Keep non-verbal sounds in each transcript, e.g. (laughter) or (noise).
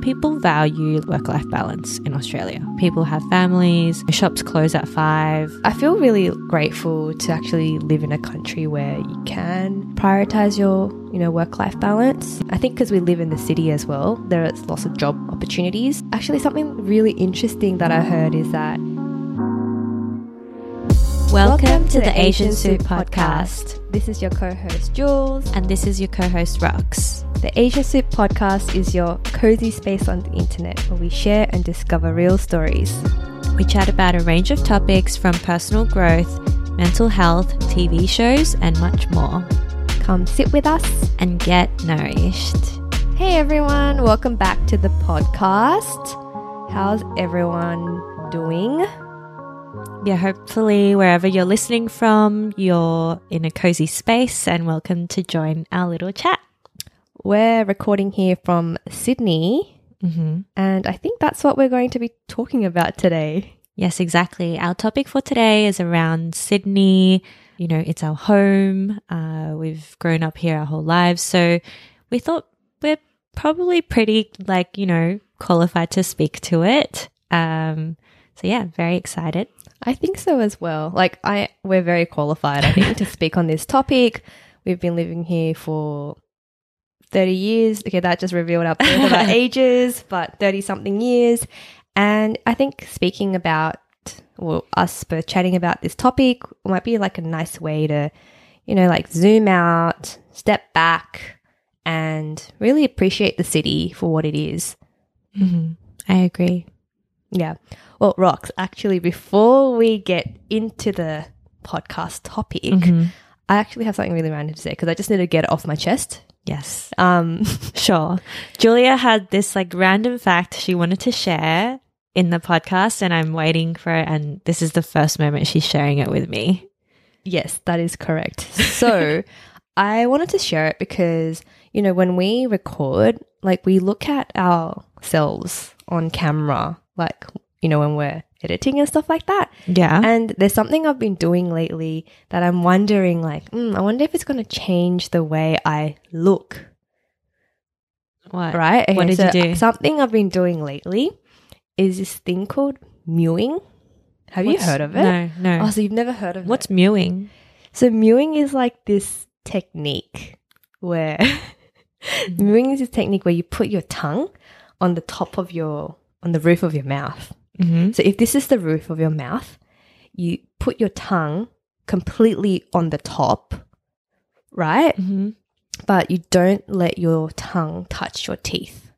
people value work life balance in Australia. People have families, shops close at five. I feel really grateful to actually live in a country where you can prioritize your, you know, work-life balance. I think because we live in the city as well, there is lots of job opportunities. Actually, something really interesting that I heard is that Welcome, to, the Asian Soup Podcast. This is your co-host Jules. And this is your co host, Rox. The Asia Soup Podcast is your cozy space on the internet where we share and discover real stories. We chat about a range of topics from personal growth, mental health, TV shows, and much more. Come sit with us. And get nourished. Hey everyone, welcome back to the podcast. How's everyone doing? Yeah, hopefully, wherever you're listening from, you're in a cozy space and welcome to join our little chat. We're recording here from Sydney, Mm-hmm. and I think that's what we're going to be talking about today. Yes, exactly. Our topic for today is around Sydney. You know, it's our home. Uh, we've grown up here our whole lives. So we thought we're probably pretty, like, you know, qualified to speak to it. Um, so yeah, very excited. I think so as well. Like I we're very qualified, I think, to (laughs) speak on this topic. We've been living here for 30 years. Okay, that just revealed our our (laughs) ages, but 30 something years. And I think speaking about well, us both chatting about this topic might be like a nice way to, you know, like zoom out, step back, and really appreciate the city for what it is. Mm-hmm. I agree. Yeah. Well, Rox, actually, before we get into the podcast topic, Mhm. I actually have something really random to say because I just need to get it off my chest. Yes. Um, (laughs) Sure. Julia had this like random fact she wanted to share in the podcast, and I'm waiting for it. And this is the first moment she's sharing it with me. yes, that is correct. (laughs) So I wanted to share it because, you know, when we record, like we look at ourselves on camera, like, you know, when we're editing and stuff like that. Yeah. And there's something I've been doing lately that I'm wondering, like, mm, I wonder if it's going to change the way I look. what? Right? What did you do? Something I've been doing lately is this thing called mewing. Have you heard of it? No, no. Oh, so you've never heard of it. What's it? mewing? So mewing is like this technique where (laughs) mewing is this technique where you put your tongue on the top of your on the roof of your mouth. Mm-hmm. So if this is the roof of your mouth, you put your tongue completely on the top, right? Mm-hmm. But you don't let your tongue touch your teeth.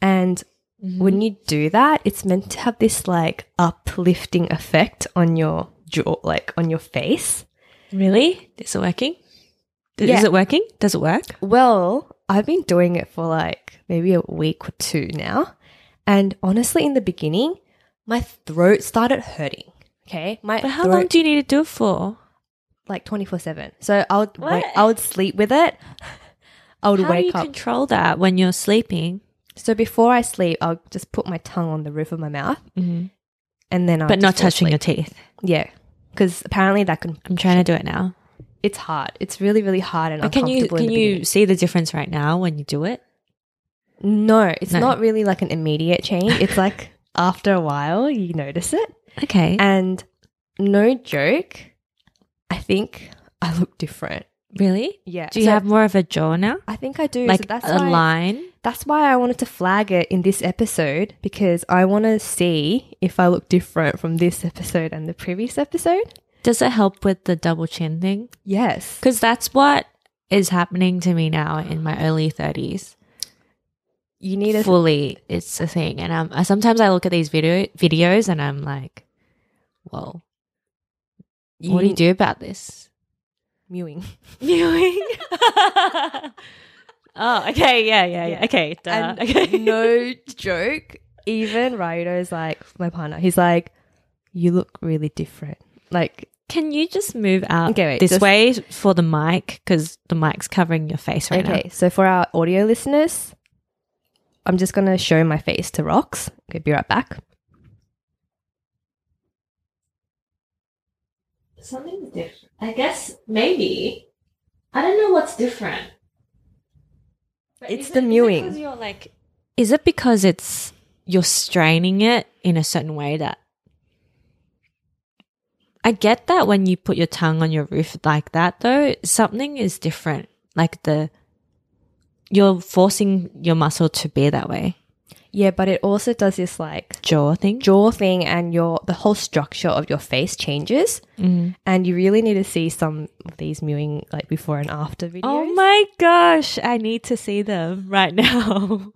And when you do that, it's meant to have this like uplifting effect on your jaw, like on your face. Really? Is it working? Yeah. Is it working? Does it work? Well, I've been doing it for like maybe a week or two now. And honestly, in the beginning, my throat started hurting. Okay. My But how throat, long do you need to do it for? like 24 7. So I would, wait, I would sleep with it. (laughs) I would How do you wake up. control that when you're sleeping? so before I sleep, I'll just put my tongue on the roof of my mouth Mm-hmm. and then I'll But not touching your teeth. Yeah. Because apparently that can, I'm trying to do it now. it's hard. It's really, really hard and But can you can you beginning. see the difference right now when you do it? No, it's No. not really like an immediate change. It's (laughs) like after a while you notice it. Okay. And no joke, I think I look different. really? Yeah. Do you So have more of a jaw now? I think I do. Like so that's a why, line? That's why I wanted to flag it in this episode because I want to see if I look different from this episode and the previous episode. Does it help with the double chin thing? Yes. Because that's what is happening to me now in my early 30s. You need a Fully, it's a thing. And um, I, sometimes I look at these video videos and I'm like, whoa, what do you do about this? Mewing. (laughs) Mewing. (laughs) oh, okay. Yeah, yeah, yeah. Okay. Duh. And (laughs) okay. no joke, even Raido's like my partner. He's like, "You look really different." Like, Can you just move out Okay, wait, this just- way for the mic? Because the mic's covering your face right now? okay, so for our audio listeners, I'm just gonna show my face to Rox. Okay, be right back. now. Something's different. I guess maybe. I don't know what's different. It's the mewing. Because you're like is it because it's you're straining it in a certain way that I get that when you put your tongue on your roof like that though, something is different. Like the you're forcing your muscle to be that way. Yeah, but it also does this like Jaw thing. jaw thing and your the whole structure of your face changes. Mm. And you really need to see some of these mewing like before and after videos. Oh my gosh, I need to see them (laughs) right now.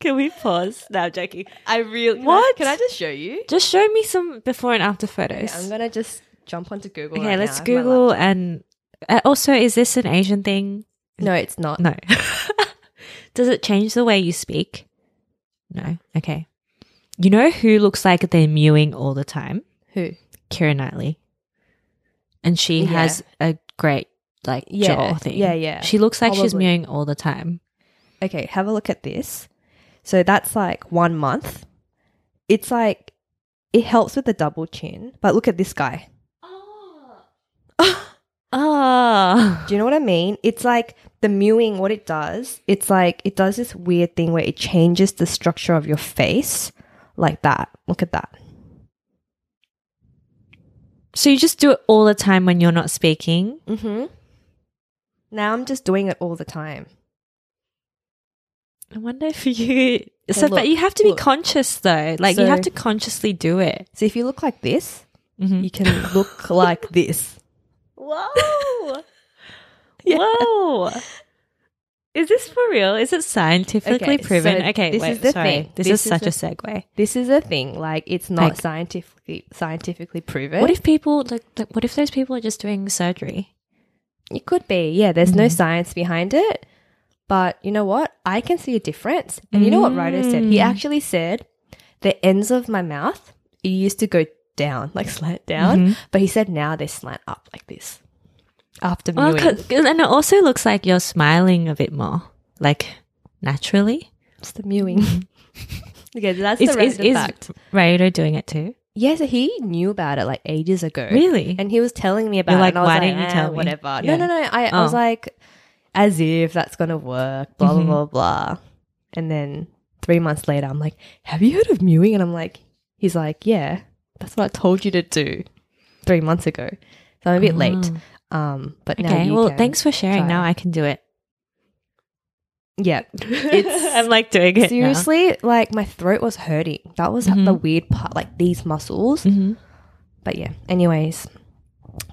Can we pause? No, I'm. I really What? Can I, just show you? Just show me some before and after photos. I'm gonna just jump onto Google. okay, right let's now. I Google and uh, also, is this an Asian thing? No, it's not. No. (laughs) Does it change the way you speak? No. Okay. You know who looks like they're mewing all the time? Who? Keira Knightley. And she Yeah. has a great like Yeah, jaw thing. yeah, yeah. She looks like she's mewing all the time. Okay, have a look at this. So that's like one month. It's like it helps with the double chin, but look at this guy. Oh. Do you know what I mean? It's like the mewing, what it does, it's like it does this weird thing where it changes the structure of your face like that. Look at that. So you just do it all the time when you're not speaking? Mm-hmm. Now I'm just doing it all the time. I wonder if you. So, look, but you have to be conscious though. Like you have to consciously do it. So if you look like this, Mhm. you can look like this. Whoa! (laughs) Yeah. Whoa! Is this for real? Is it scientifically Okay, proven? so okay, this wait, is the sorry. thing. This, This is is such the- a segue. This is a thing. Like it's not Like- scientifically scientifically proven. What if people like, like? What if those people are just doing surgery? It could be. Yeah, there's no Mhm. science behind it. But you know what? I can see a difference. And you know what Ryder said? He Mm. actually said the ends of my mouth it used to go down, like slant down, Mhm. but he said now they slant up like this. After Well, mewing. and it also looks like you're smiling a bit more, like naturally. it's the mewing. (laughs) okay, that's Is the random is fact. Raido doing it too? Yeah, so he knew about it like ages ago. Really? And he was telling me about You're it. like, and I was "Why like, didn't you "Eh, tell me?" Whatever. Yeah. No, no, no. I, I was Oh. like, as if that's going to work, blah, Mhm. blah, blah, blah. And then three months later, I'm like, have you heard of mewing? And I'm like, he's like, yeah, that's what I told you to do three months ago. So I'm a bit late. Oh. Um, but now Okay. Well, thanks for sharing. try. Now I can do it. Yeah. It's- (laughs) I'm like doing it. Seriously, like my throat was hurting. That was Mhm. the weird part, like these muscles. hmm But yeah, anyways,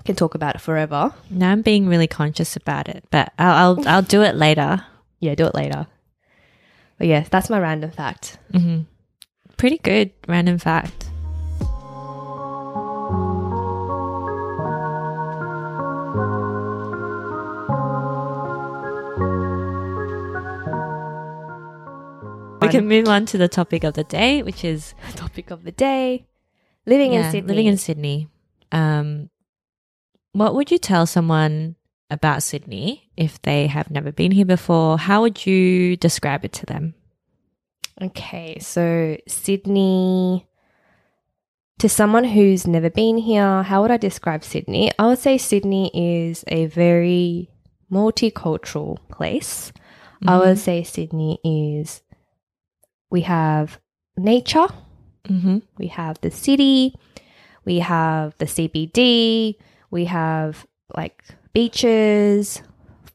can talk about it forever. Now I'm being really conscious about it, but I'll I'll, (laughs) I'll do it later. Yeah, do it later. But yeah, that's my random fact. hmm Pretty good random fact. We can move on to the topic of the day, which is (laughs) Topic of the day: living in Sydney. living in Sydney. Um, what would you tell someone about Sydney if they have never been here before? How would you describe it to them? Okay, so Sydney. To someone who's never been here, how would I describe Sydney? I would say Sydney is a very multicultural place. I would say Sydney is. We have nature, Mm-hmm. we have the city, we have the CBD, we have like beaches,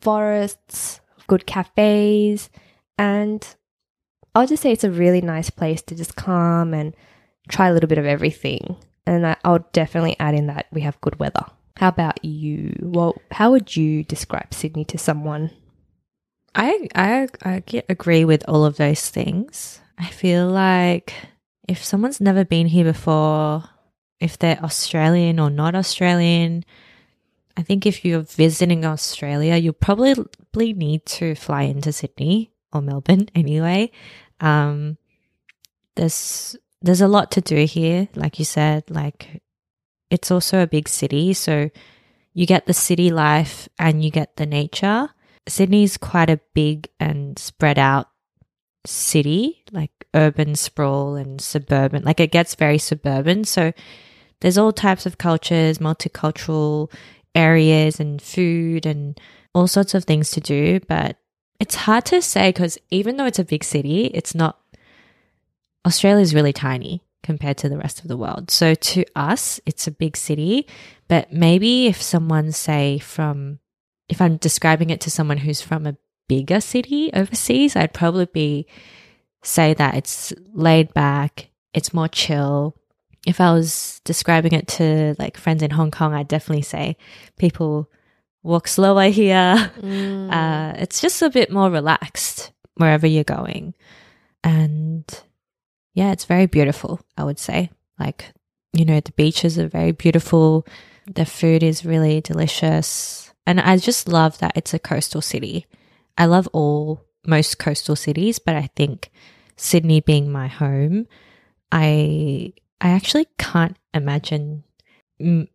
forests, good cafes, and I'll just say it's a really nice place to just come and try a little bit of everything. And I, I'll definitely add in that we have good weather. How about you? Well, how would you describe Sydney to someone? I I I get, agree with all of those things. I feel like if someone's never been here before, if they're Australian or not Australian, I think if you're visiting Australia, you'll probably need to fly into Sydney or Melbourne (laughs) anyway. Um, there's there's a lot to do here, like you said. Like it's also a big city, so you get the city life and you get the nature. Sydney's quite a big and spread out city, like urban sprawl and suburban. Like it gets very suburban. So there's all types of cultures, multicultural areas and food and all sorts of things to do. But it's hard to say because even though it's a big city, it's not. Australia is really tiny compared to the rest of the world. So to us, it's a big city. But maybe if someone, say, from, if I'm describing it to someone who's from a bigger city overseas, I'd probably be, say that it's laid back, it's more chill. If I was describing it to like friends in Hong Kong, I'd definitely say people walk slower (laughs) here. Mm. Uh, it's just a bit more relaxed wherever you're going. And yeah, it's very beautiful, I would say. Like, you know, the beaches are very beautiful. The food is really delicious. And I just love that it's a coastal city. I love all, most coastal cities, but I think Sydney being my home, I, I actually can't imagine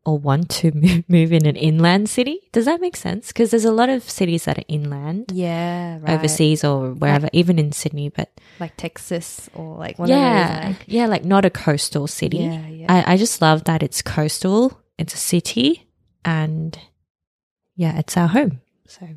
or want to (laughs) move, move in an inland city. Does that make sense? Because there's a lot of cities that are inland yeah, right. overseas or wherever, even in Sydney, but like Texas or like one yeah. Like, yeah, like not a coastal city. yeah, yeah. I, I just love that it's coastal, it's a city, and yeah, it's our home. So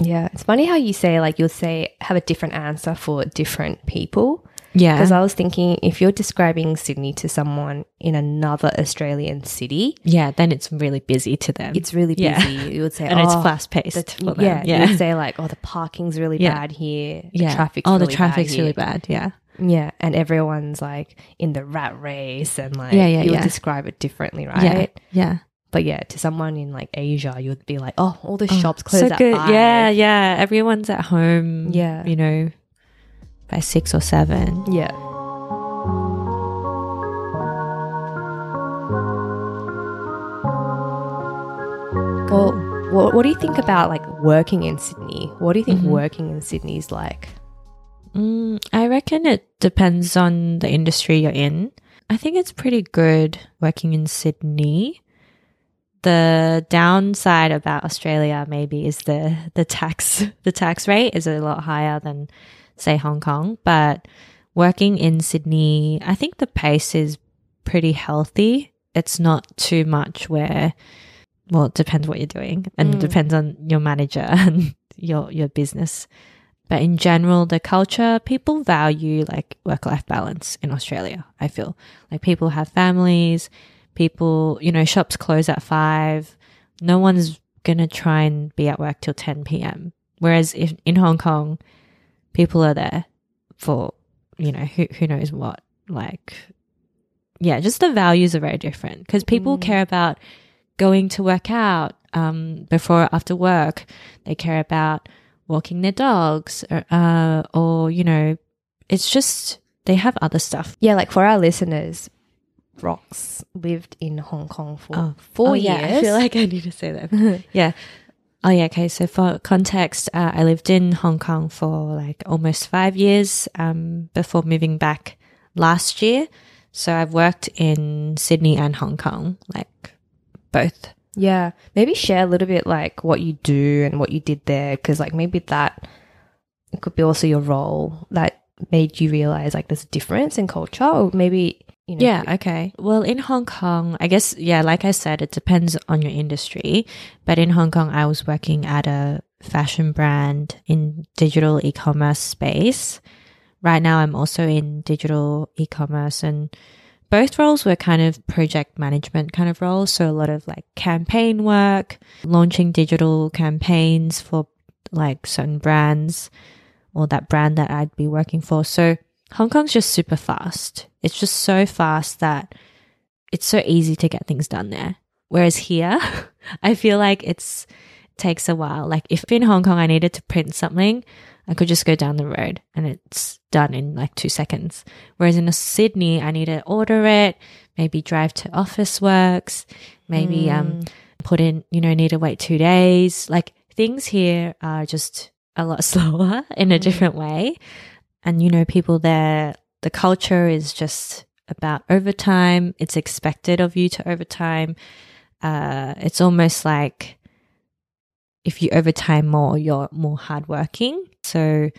yeah, it's funny how you say like you'll say have a different answer for different people. yeah, Because I was thinking if you're describing Sydney to someone in another Australian city, yeah, then it's really busy to them. it's really busy. Yeah. You would say, and it's oh, fast paced for them. yeah, yeah, you'd say like, oh, the parking's really Yeah. bad here. The yeah. traffic's oh, the traffic's bad really bad. Yeah, Yeah, and everyone's like in the rat race and like Yeah, yeah, you'll describe it differently, right? yeah, yeah. But yeah, to someone in like Asia, you'd be like, oh, all the Oh, shops close so at good. five. Yeah, yeah. Everyone's at home. Yeah. you know, by six or seven. yeah. Well, what, what do you think about like working in Sydney? What do you think Mhm. working in Sydney is like? Mm, I reckon it depends on the industry you're in. I think it's pretty good working in Sydney. The downside about Australia maybe is the the tax (laughs) the tax rate is a lot higher than say Hong Kong, but working in Sydney, I think the pace is pretty healthy. It's not too much where well, it depends what you're doing and it Mm. depends on your manager (laughs) and your your business. But in general, the culture, people value like work life balance in Australia, I feel. Like people have families, people, you know, shops close at five. No one's going to try and be at work till 10 p.m. Whereas if in Hong Kong, people are there for, you know, who, who knows what. Like, yeah, just the values are very different because people Mm. care about going to work out um, before or after work. They care about walking their dogs or, uh, or you know it's just they have other stuff Yeah, like for our listeners, Rox lived in Hong Kong for four Oh, years. yeah i feel like i need to say that. (laughs) Yeah. Oh yeah okay so for context uh, i lived in hong kong for like almost five years um, before moving back last year. So i've worked in sydney and hong kong like both. Yeah, maybe share a little bit like what you do and what you did there, because like maybe that could be also your role that made you realize like there's a difference in culture, or maybe you know. Yeah, okay. Well, in Hong Kong, I guess, yeah, like I said, it depends on your industry. But in Hong Kong, I was working at a fashion brand in digital e commerce space. Right now, I'm also in digital e commerce, and both roles were kind of project management kind of roles. So a lot of like campaign work, launching digital campaigns for like certain brands or that brand that I'd be working for. So Hong Kong's just super fast. It's just so fast that it's so easy to get things done there. Whereas here, (laughs) I feel like it's takes a while. Like if in Hong Kong I needed to print something, I could just go down the road and it's done in like two seconds. Whereas in Sydney, I need to order it, maybe drive to Officeworks, maybe um put in, you know, need to wait two days. Like things here are just a lot (laughs) slower in a different way. And, you know, people there, the culture is just about overtime. It's expected of you to overtime. Uh, it's almost like if you overtime more, you're more hardworking. So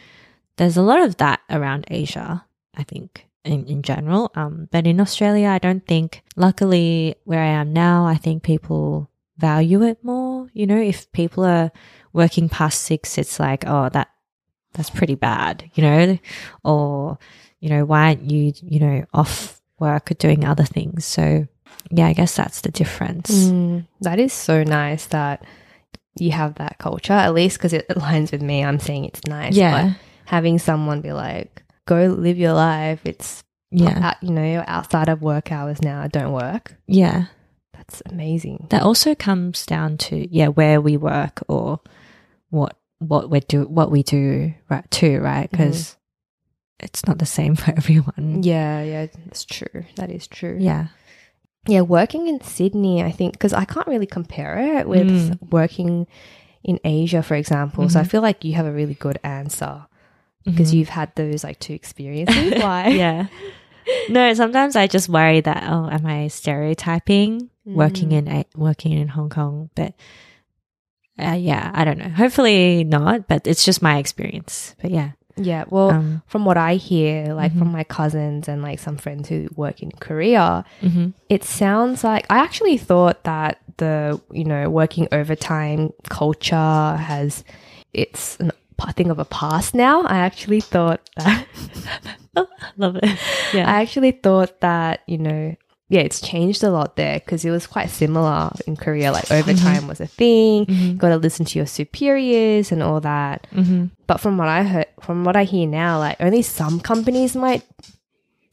there's a lot of that around Asia, I think, in, in general. Um, but in Australia, I don't think, luckily, where I am now, I think people value it more. You know, if people are working past six, it's like, oh, that that's pretty bad, you know, or you know, why aren't you, you know, off work or doing other things? So yeah, I guess that's the difference. Mm, that is so nice that you have that culture, at least because it aligns with me. I'm saying it's nice. Yeah. But having someone be like, go live your life. It's, Yeah, out, you know, you're outside of work hours now. Don't work. yeah. That's amazing. That also comes down to yeah where we work or what what we do what we do right too right because it's not the same (laughs) for everyone. Yeah, yeah, that's true. That is true. Yeah. Yeah, working in Sydney, I think, because I can't really compare it with Mm. working in Asia, for example. So I Mhm. feel like you have a really good answer because Mhm. you've had those like two experiences. (laughs) Why? yeah. No, sometimes I just worry that oh, am I stereotyping working Mm. in working in Hong Kong? But uh, yeah, I don't know. Hopefully not, but it's just my experience. But yeah, Yeah. Well, um, from what I hear, like Mhm. from my cousins and like some friends who work in Korea, mhm. it sounds like I actually thought that the you know working overtime culture has it's an, a thing of a past now. I actually thought that (laughs) love it. (laughs) Yeah, I actually thought that you know yeah it's changed a lot there because it was quite similar in Korea. Like (laughs) overtime was a thing. Mhm. Got to listen to your superiors and all that. hmm But from what I heard, from what I hear now, like only some companies might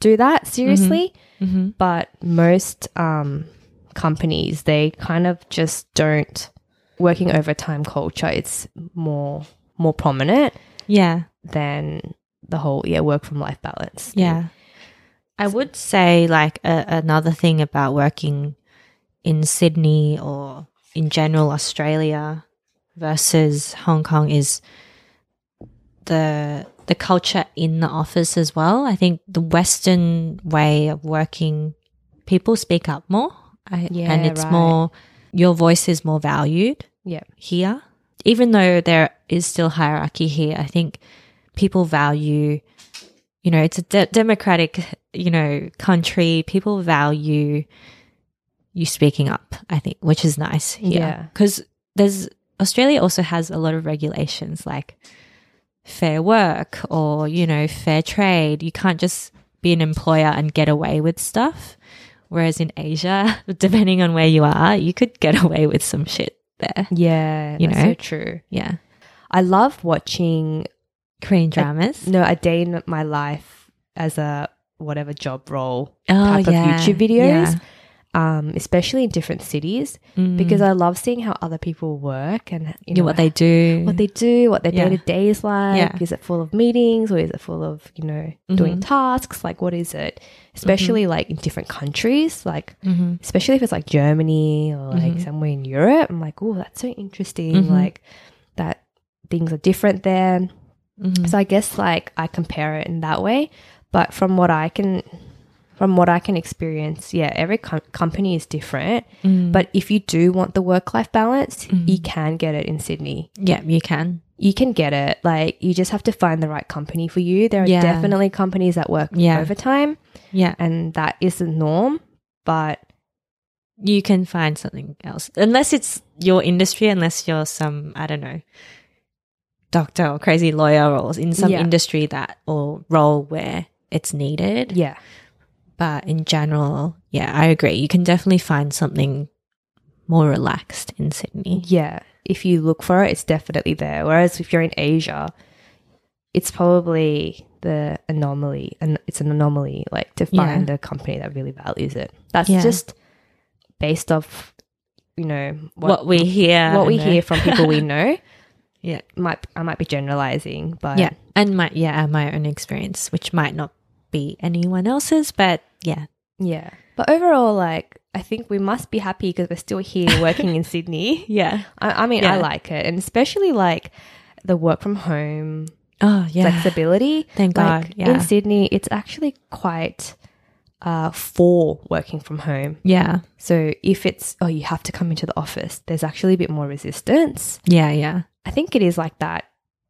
do that seriously, hmm but most um, companies they kind of just don't working overtime culture. It's more more prominent yeah. than the whole yeah work from life balance. Yeah. I would say, like, a, another thing about working in Sydney or in general Australia versus Hong Kong is the the culture in the office as well. I think the Western way of working, people speak up more, I, Yeah, and it's right. more your voice is more valued yeah, here. Even though there is still hierarchy here, I think people value, you know, it's a de- democratic, you know, country. People value you speaking up, I think, which is nice here. Yeah. Because there's, Australia also has a lot of regulations like fair work or, you know, fair trade. You can't just be an employer and get away with stuff. Whereas in Asia, (laughs) depending on where you are, you could get (laughs) away with some shit there. yeah. You that's know? so true. Yeah. I love watching Korean dramas. no a day in my life as a whatever job role oh, type of. YouTube videos. Yeah. um, especially in different cities, Mm. because I love seeing how other people work and you Yeah, know what they do. what they do, what their day to day is like. Yeah. Is it full of meetings or is it full of you know doing Mhm. tasks? Like what is it? Especially like in different countries, like hmm especially if it's like Germany or like Mhm. somewhere in Europe. I'm like, oh, that's so interesting. Mhm. Like that things are different there. hmm So I guess like I compare it in that way, but from what I can, from what I can experience, yeah, every com- company is different. Mm. But if you do want the work life balance, Mhm. you can get it in Sydney. yeah, you can. You can get it. Like you just have to find the right company for you. There are Yeah. definitely companies that work Yeah. overtime, Yeah, and that is the norm. But you can find something else unless it's your industry. Unless you're some I don't know doctor or crazy lawyer or in some Yeah. industry that or role where it's needed. yeah, But in general, yeah, I agree. You can definitely find something more relaxed in Sydney. yeah. If you look for it, it's definitely there. Whereas if you're in Asia, it's probably the anomaly, and it's an anomaly, like to Yeah. find a company that really values it. That's Yeah. just based off, you know, What, we hear, what we uh, hear from people we (laughs) know. Yeah. might I might be generalizing, but yeah, and my yeah, my own experience, which might not be anyone else's, but yeah, yeah. But overall, like I think we must be happy because we're still here (laughs) working in Sydney. yeah. I, I mean, I like it, and especially like the work from home Oh yeah, flexibility. thank Like God. Yeah, in Sydney, it's actually quite uh, for working from home. yeah, So if it's oh you have to come into the office, there's actually a bit more resistance. yeah, yeah, I think it is like that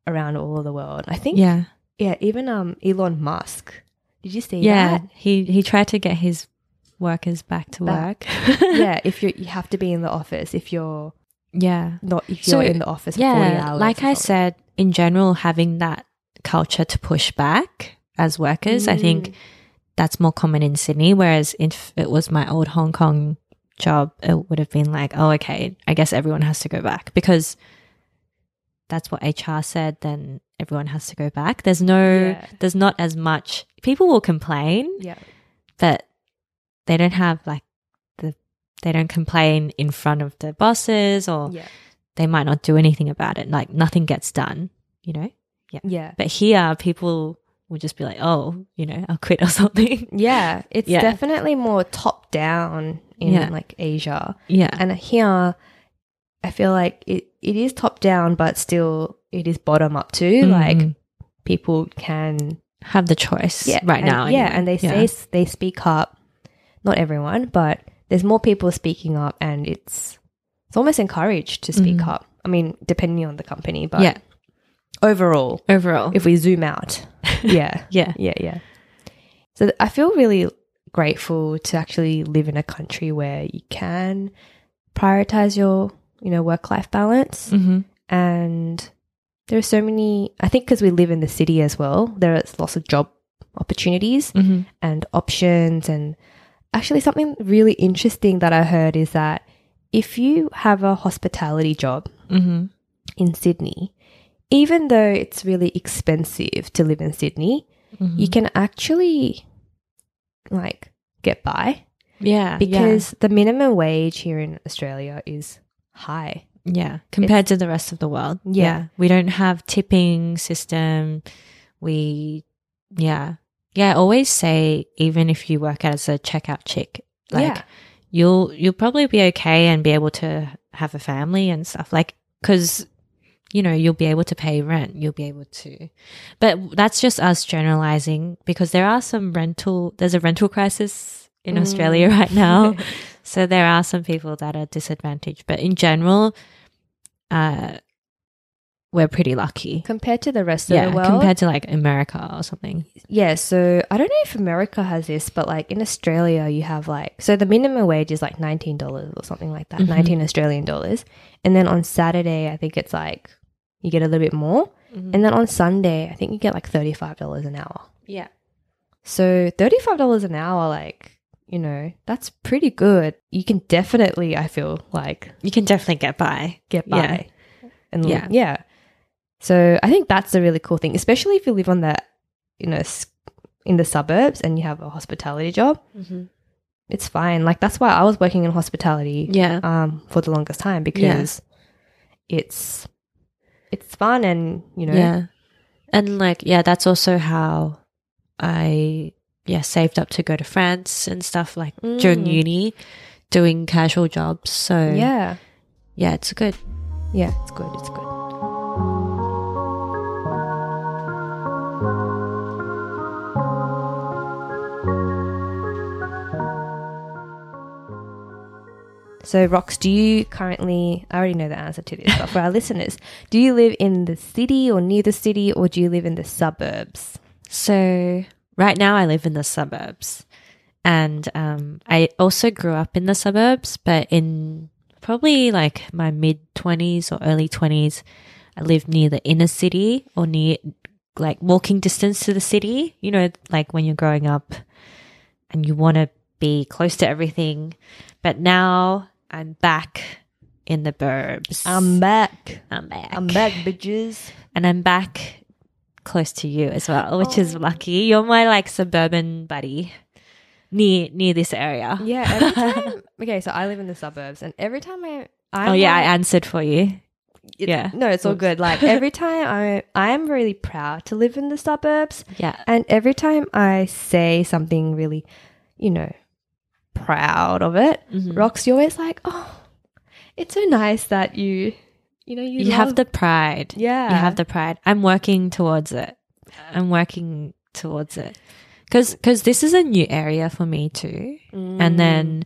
around all of the world. I think yeah, yeah, even um Elon Musk. Did you see yeah. that? He he tried to get his workers back to Back. work. (laughs) yeah, (laughs) if you you have to be in the office if you're Yeah. not if So, you're in the office for 40 Yeah. hours. Like I said, in general, having that culture to push back as workers, I Mm. think that's more common in Sydney. Whereas if it was my old Hong Kong job, it would have been like, oh, okay, I guess everyone has to go back because that's what HR said. Then everyone has to go back. There's no, Yeah. there's not as much. People will complain, Yeah. but they don't have like the, they don't complain in front of the bosses or Yeah. they might not do anything about it. Like nothing gets done, you know? Yeah. Yeah. But here, people will just be like, oh, you know, I'll quit (laughs) or something. Yeah. It's Yeah. definitely more top down in Yeah. like Asia. yeah. And here, I feel like it, it is top down, but still it is bottom up too. Like Mhm. people can have the choice yeah right and- now. yeah, anyway. and they Yeah. say they speak up. Not everyone, but there's more people speaking up, and it's it's almost encouraged to speak Mhm. up. I mean, depending on the company, but yeah. overall, Overall. if we zoom out, (laughs) yeah, yeah. yeah, yeah. So th- I feel really grateful to actually live in a country where you can prioritize your, you know, work life balance. hmm And there are so many, I think because we live in the city as well, there is lots of job opportunities hmm and options. And actually, something really interesting that I heard is that if you have a hospitality job hmm in Sydney, even though it's really expensive to live in Sydney, you can actually like get by yeah. because the minimum wage here in Australia is high. yeah. yeah. Compared to the rest of the world. Yeah. We don't have tipping system. We, yeah. Yeah. I always say, even if you work as a checkout chick, like, yeah. you'll you'll probably be okay and be able to have a family and stuff like because you know you'll be able to pay rent you'll be able to but that's just us generalizing because there are some rental there's a rental crisis in Mm. australia (laughs) right now (laughs) so there are some people that are disadvantaged but in general uh we're pretty lucky compared to the rest yeah of the world. compared to like america or something yeah, so I don't know if America has this, but like in Australia, you have like so the minimum wage is like nineteen dollars or something like that, Mhm. nineteen Australian dollars, and then on Saturday, I think it's like you get a little bit more, and then on Sunday, I think you get like thirty five dollars an hour. yeah So thirty five dollars an hour, like you know, that's pretty good. You can definitely, I feel like, you can definitely get by get Yeah. by. And Yeah. yeah. So I think that's a really cool thing, especially if you live on the, you know, in the suburbs and you have a hospitality job. It's fine. Like that's why I was working in hospitality yeah um for the longest time because it's it's fun and you know Yeah. And like, yeah, that's also how I yeah, saved up to go to France and stuff like during Mm. uni doing casual jobs. So yeah yeah, it's good. yeah it's good it's good. So, Rox, do you currently, I already know the answer to this, but for our (laughs) listeners, do you live in the city or near the city or do you live in the suburbs? So right now I live in the suburbs. And um I also grew up in the suburbs, but in probably like my mid 20s or early 20s I lived near the inner city or near like walking distance to the city, you know, like when you're growing up and you want to be close to everything. But now I'm back in the burbs. I'm back. I'm back. I'm back, bitches. And I'm back close to you as well, which is Oh. lucky. You're my like suburban buddy near near this area. Yeah, every (laughs) time. okay, so I live in the suburbs, and every time I, I'm oh yeah, I answered for you. It's- Yeah. No, it's all Oops. good. Like (laughs) every time I I am really proud to live in the suburbs Yeah. and every time I say something really, you know, proud of it, Mhm. Rox, you're always like, "Oh, it's so nice that you you know, you, You, have the pride. Yeah. You have the pride. I'm working towards it. I'm working towards it. Cuz cuz this is a new area for me too. Mm. And then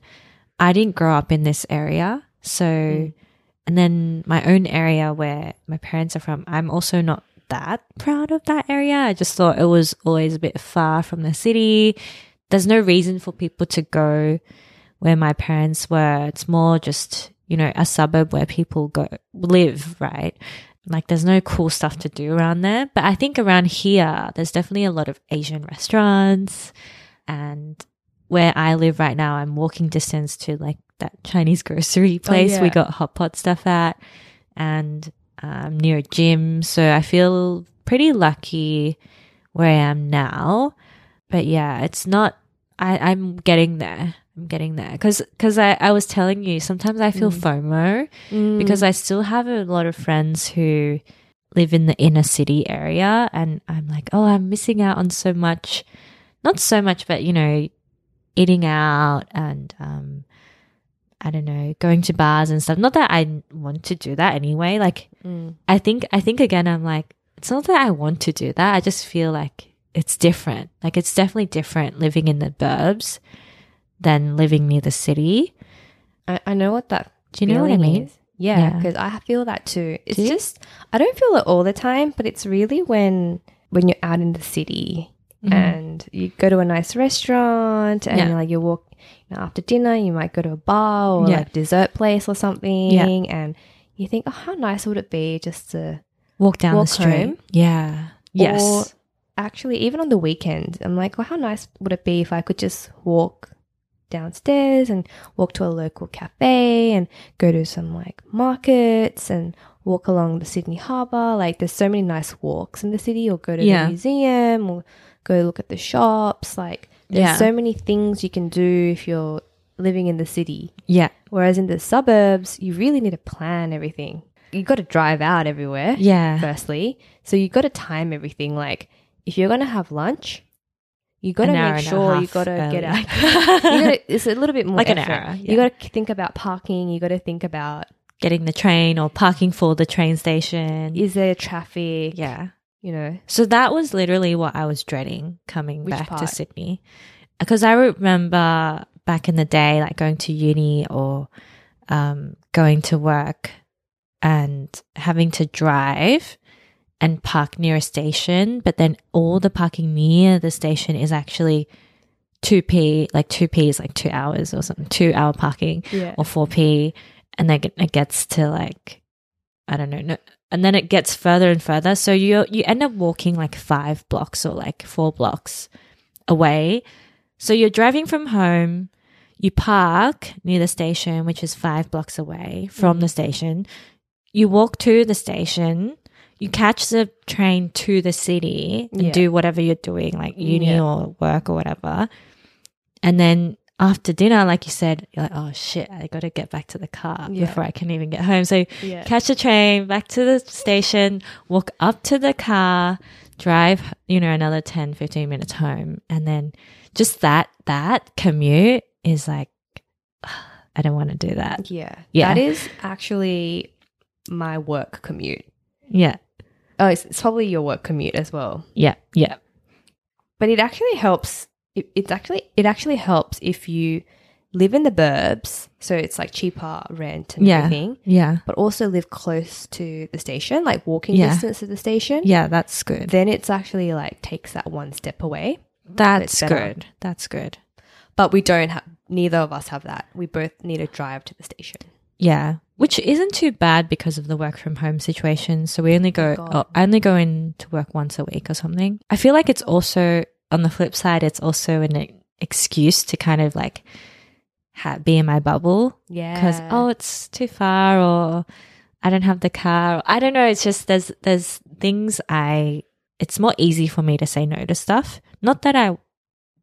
I didn't grow up in this area. So and then my own area where my parents are from, I'm also not that proud of that area. I just thought it was always a bit far from the city. There's no reason for people to go where my parents were. It's more just, you know, a suburb where people go live, right? Like there's no cool stuff to do around there. But I think around here, there's definitely a lot of Asian restaurants. And where I live right now, I'm walking distance to like that Chinese grocery place we Oh, yeah. got hot pot stuff at and um, near a gym. So I feel pretty lucky where I am now. But yeah, it's not, I, I'm getting there. I'm getting there. Cause, cause I, I was telling you, sometimes I feel FOMO Mm. because I still have a lot of friends who live in the inner city area and I'm like, oh, I'm missing out on so much. Not so much, but you know, eating out and um I don't know, going to bars and stuff. Not that I want to do that anyway. Like Mm. I think I think again I'm like it's not that I want to do that. I just feel like it's different. Like it's definitely different living in the burbs than living near the city. I, I know what that. Do you know what I mean? is. Yeah, Yeah. because I feel that too. It's Do just I don't feel it all the time, but it's really when when you're out in the city Mhm. and you go to a nice restaurant and Yeah. like you walk you know, after dinner, you might go to a bar or Yeah. like dessert place or something, Yeah. and you think, oh, how nice would it be just to Walk down Walk the street. home. Yeah. Yes. Or actually, even on the weekend, I'm like, well, how nice would it be if I could just walk downstairs and walk to a local cafe and go to some like markets and walk along the Sydney Harbour? Like, there's so many nice walks in the city, or go to Yeah. the museum, or go look at the shops. Like, there's Yeah. so many things you can do if you're living in the city. yeah. Whereas in the suburbs, you really need to plan everything. You got to drive out everywhere Yeah. firstly. So you got to time everything. Like if you're gonna have lunch, you got to make sure you got to get out. (laughs) you gotta, it's a little bit more Like an effort. hour, You yeah. got to think about parking. You got to think about Getting the train or parking for the train station. is there traffic? yeah. You know. So that was literally what I was dreading coming Which back to? Sydney. Because I remember back in the day, like going to uni or um, going to work and having to drive and park near a station, but then all the parking near the station is actually 2p, like 2p is like two hours or something, two hour parking Yeah. or 4p and then it gets to like i don't know no, and then it gets further and further. So you you end up walking like five blocks or like four blocks away. So you're driving from home you park near the station which is five blocks away from mm. the station. You walk to the station you catch the train to the city and Yeah. do whatever you're doing like uni Yeah. or work or whatever and then after dinner, like you said, you're like, oh shit, I got to get back to the car Yeah. before I can even get home. So catch the train back to the station, walk up to the car, drive, you know, another 10, 15 minutes home. And then just that, that commute is like, (sighs) I don't want to do that. Yeah. Yeah. That is actually my work commute. Yeah. Oh, it's, it's probably your work commute as well. Yeah. Yeah. but it actually helps it, it's actually it actually helps if you live in the burbs so it's like cheaper rent and Yeah. everything Yeah. but also live close to the station like walking Yeah. distance to the station Yeah. That's good. then it's actually like takes that one step away That's good. That's good. but we don't have neither of us have that we both need to drive to the station Yeah, which isn't too bad because of the work from home situation. So we only oh go, oh, I only go in to work once a week or something. I feel like it's also on the flip side, it's also an excuse to kind of like ha- be in my bubble yeah because oh, it's too far or I don't have the car. Or, I don't know. It's just there's there's things I. It's more easy for me to say no to stuff. Not that I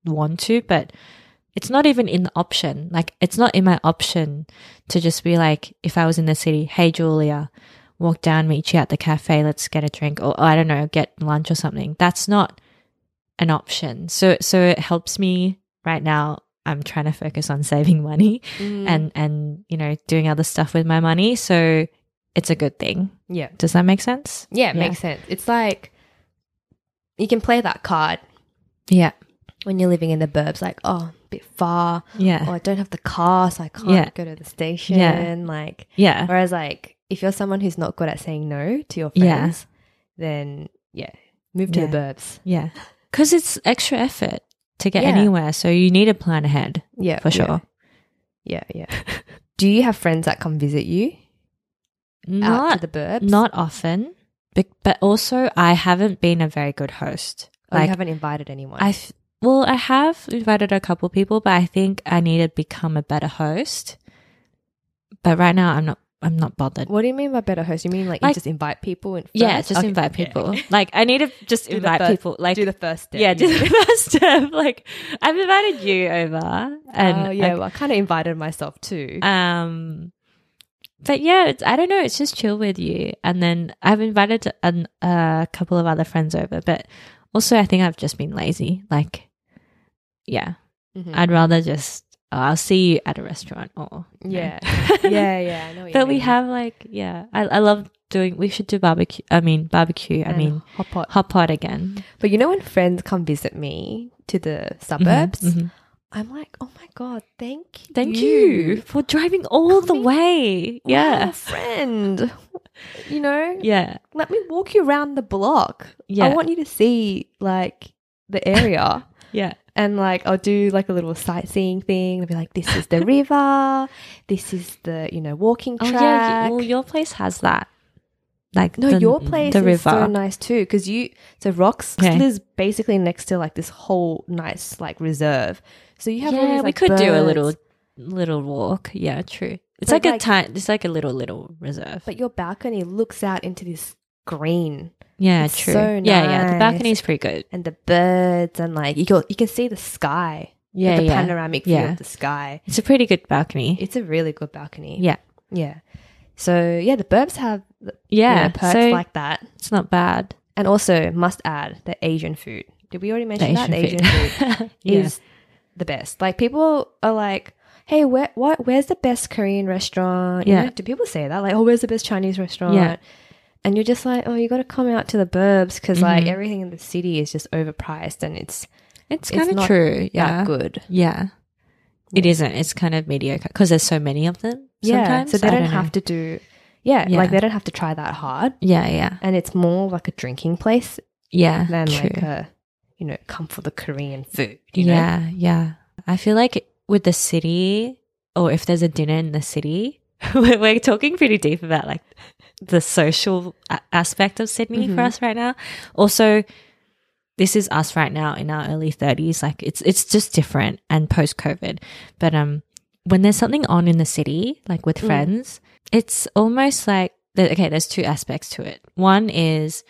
want to, but it's not even in the option. Like it's not in my option to just be like, if I was in the city, hey Julia, walk down, meet you at the cafe, let's get a drink, or I don't know, get lunch or something. That's not an option. So so it helps me right now. I'm trying to focus on saving money Mm. and and you know doing other stuff with my money. So it's a good thing. yeah Does that make sense? yeah it Yeah. makes sense it's like you can play that card Yeah. when you're living in the burbs like oh bit far Yeah. oh, I don't have the car, so I can't Yeah. go to the station. Yeah. Like, yeah. whereas, like, if you're someone who's not good at saying no to your Yeah. friends, then yeah, move to the burbs. Yeah. Because it's extra effort to get Yeah. anywhere. So you need to plan ahead Yeah, for sure. Yeah, yeah. (laughs) Do you have friends that come visit you Not the burbs? not often, but, but also I haven't been a very good host. Or you haven't invited anyone. I, well, I have invited a couple people, but I think I need to become a better host. But right now, I'm not. I'm not bothered. what do you mean by better host? You mean like, Like- you just invite people? In Yeah, just Okay, invite people. okay. Like I need to just Do invite first- people. Like do the first step. yeah, do the (laughs) first step. Like I've invited you over, and oh, yeah, I- well, I kind of invited myself too. um, but yeah, it's, I don't know. It's just chill with you, and then I've invited a couple of other friends over, but also I think I've just been lazy. Like, yeah, Mhm. I'd rather just oh, I'll see you at a restaurant or yeah, (laughs) yeah, yeah. I know. But we mean. have like yeah, I I love doing. We should do barbecue. I mean barbecue. I mean hot pot. hot pot again. But you know when friends come visit me to the suburbs, Mhm, mhm. I'm like, oh my god, thank you. Thank you for driving all the way. Yeah. friend. You know, Yeah. let me walk you around the block. Yeah. I want you to see like the area. (laughs) Yeah. And like I'll do like a little sightseeing thing. I'll be like, this is the (laughs) river, this is the you know walking track. Oh yeah. Well, your place has that. Like no, the- your place the is river. so nice too because you so rocks Okay. is basically next to like this whole nice like reserve. So you have all yeah, these, we like, could do a little little walk. Yeah, true. It's But, like, a like- time. It's like a little little reserve. but your balcony looks out into this green yeah, it's true. so Yeah, yeah. The nice. balcony's pretty good. and the birds and like you can you can see the sky. Yeah, the yeah. panoramic view Yeah. of the sky. It's a pretty good balcony. It's a really good balcony. yeah. Yeah. So yeah, the burbs have you Yeah. know, perks so like that. it's not bad. And also must add the Asian food. Did we already The mention that? The Asian Asian food. food (laughs) yeah. is the best. Like people are like, "Hey, where what where's the best Korean restaurant?" You Yeah. know, do people say that? Like, "Oh, where's the best Chinese restaurant?" Yeah. And you're just like, "Oh, you got to come out to the burbs because like Mhm. everything in the city is just overpriced and it's It's kind of true. Yeah. that good." Yeah. It Yeah. isn't. It's kind of mediocre because there's so many of them. Yeah, Sometimes. so they I don't, know. have to do yeah, Yeah. like they don't have to try that hard. Yeah, yeah, And it's more like a drinking place yeah. than true. like a you know, come for the Korean food. You know? yeah, yeah. I feel like with the city, or if there's a dinner in the city, (laughs) we're, we're talking pretty deep about like the social a- aspect of Sydney for Mhm. us right now. Also, this is us right now in our early thirties. Like it's it's just different and post COVID. But um, when there's something on in the city, like with Mm. friends, it's almost like okay. There's two aspects to it. One is